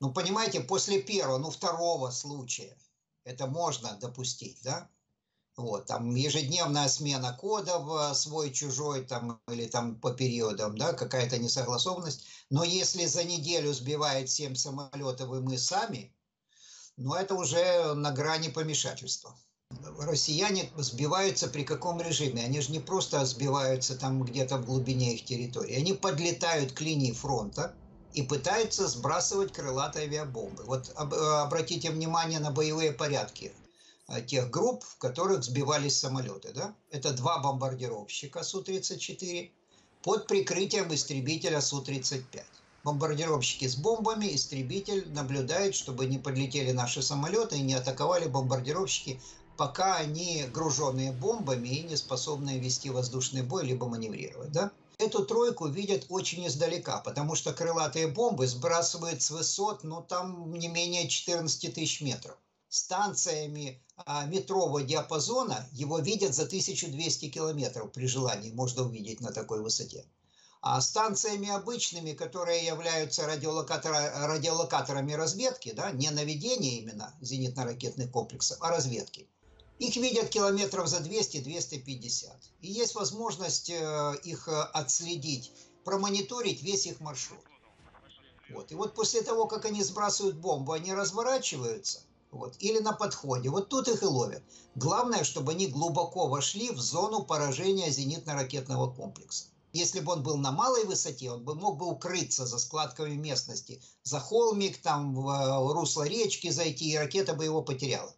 Ну, понимаете, после первого, ну, второго случая это можно допустить, да? Вот, там ежедневная смена кодов э, свой-чужой там или там по периодам, да, какая-то несогласованность. Но если за неделю сбивает 7 самолетов и мы сами, ну это уже на грани помешательства. Россияне сбиваются при каком режиме? Они же не просто сбиваются там где-то в глубине их территории. Они подлетают к линии фронта и пытаются сбрасывать крылатые авиабомбы. Вот об, э, обратите внимание на боевые порядки Э, тех групп, в которых сбивались самолеты. Да? Это два бомбардировщика Су-34 под прикрытием истребителя Су-35. Бомбардировщики с бомбами, истребитель наблюдает, чтобы не подлетели наши самолеты и не атаковали бомбардировщики, пока они груженные бомбами и не способны вести воздушный бой либо маневрировать. Да? Эту тройку видят очень издалека, потому что крылатые бомбы сбрасывают с высот, ну там не менее 14 тысяч метров станциями а, метрового диапазона его видят за 1200 километров при желании, можно увидеть на такой высоте. А станциями обычными, которые являются радиолокатора, радиолокаторами разведки, да, не наведения именно зенитно-ракетных комплексов, а разведки, их видят километров за 200-250. И есть возможность э, их отследить, промониторить весь их маршрут. Вот. И вот после того, как они сбрасывают бомбу, они разворачиваются вот, или на подходе. Вот тут их и ловят. Главное, чтобы они глубоко вошли в зону поражения зенитно-ракетного комплекса. Если бы он был на малой высоте, он бы мог бы укрыться за складками местности, за холмик, там в э, русло речки зайти, и ракета бы его потеряла.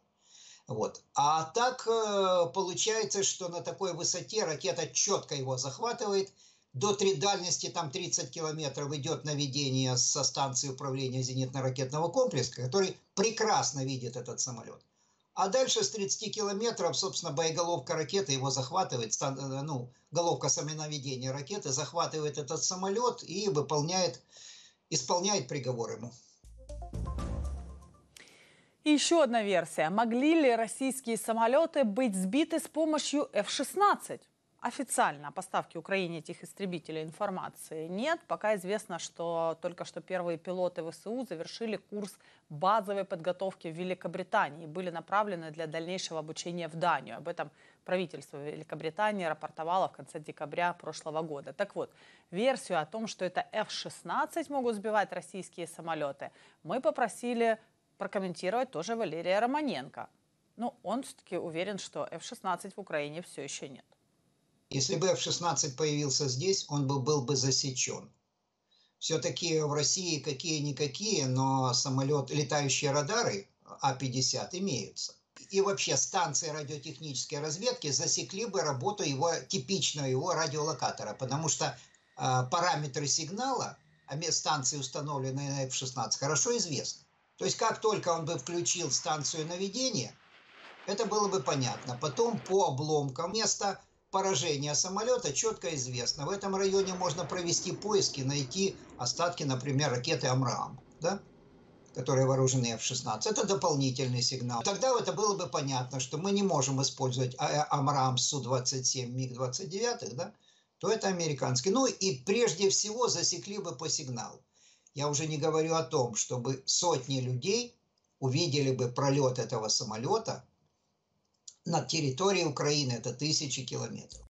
Вот. А так э, получается, что на такой высоте ракета четко его захватывает – до три дальности, там 30 километров, идет наведение со станции управления зенитно-ракетного комплекса, который прекрасно видит этот самолет. А дальше с 30 километров, собственно, боеголовка ракеты его захватывает, э, ну, головка самонаведения ракеты захватывает этот самолет и выполняет, исполняет приговор ему. Еще одна версия. Могли ли российские самолеты быть сбиты с помощью F-16? официально о поставке Украине этих истребителей информации нет. Пока известно, что только что первые пилоты ВСУ завершили курс базовой подготовки в Великобритании и были направлены для дальнейшего обучения в Данию. Об этом правительство Великобритании рапортовало в конце декабря прошлого года. Так вот, версию о том, что это F-16 могут сбивать российские самолеты, мы попросили прокомментировать тоже Валерия Романенко. Но он все-таки уверен, что F-16 в Украине все еще нет. Если бы F-16 появился здесь, он бы был бы засечен. Все-таки в России какие-никакие, но самолет, летающие радары А-50 имеются. И вообще станции радиотехнической разведки засекли бы работу его, типичного его радиолокатора, потому что э, параметры сигнала станции, установленной на F-16, хорошо известны. То есть как только он бы включил станцию наведения, это было бы понятно. Потом по обломкам места поражения самолета четко известно. В этом районе можно провести поиски, найти остатки, например, ракеты «Амраам», да? которые вооружены F-16. Это дополнительный сигнал. Тогда это было бы понятно, что мы не можем использовать а, э, «Амраам» Су-27, МиГ-29, да? то это американский. Ну и прежде всего засекли бы по сигналу. Я уже не говорю о том, чтобы сотни людей увидели бы пролет этого самолета – на территории Украины это тысячи километров.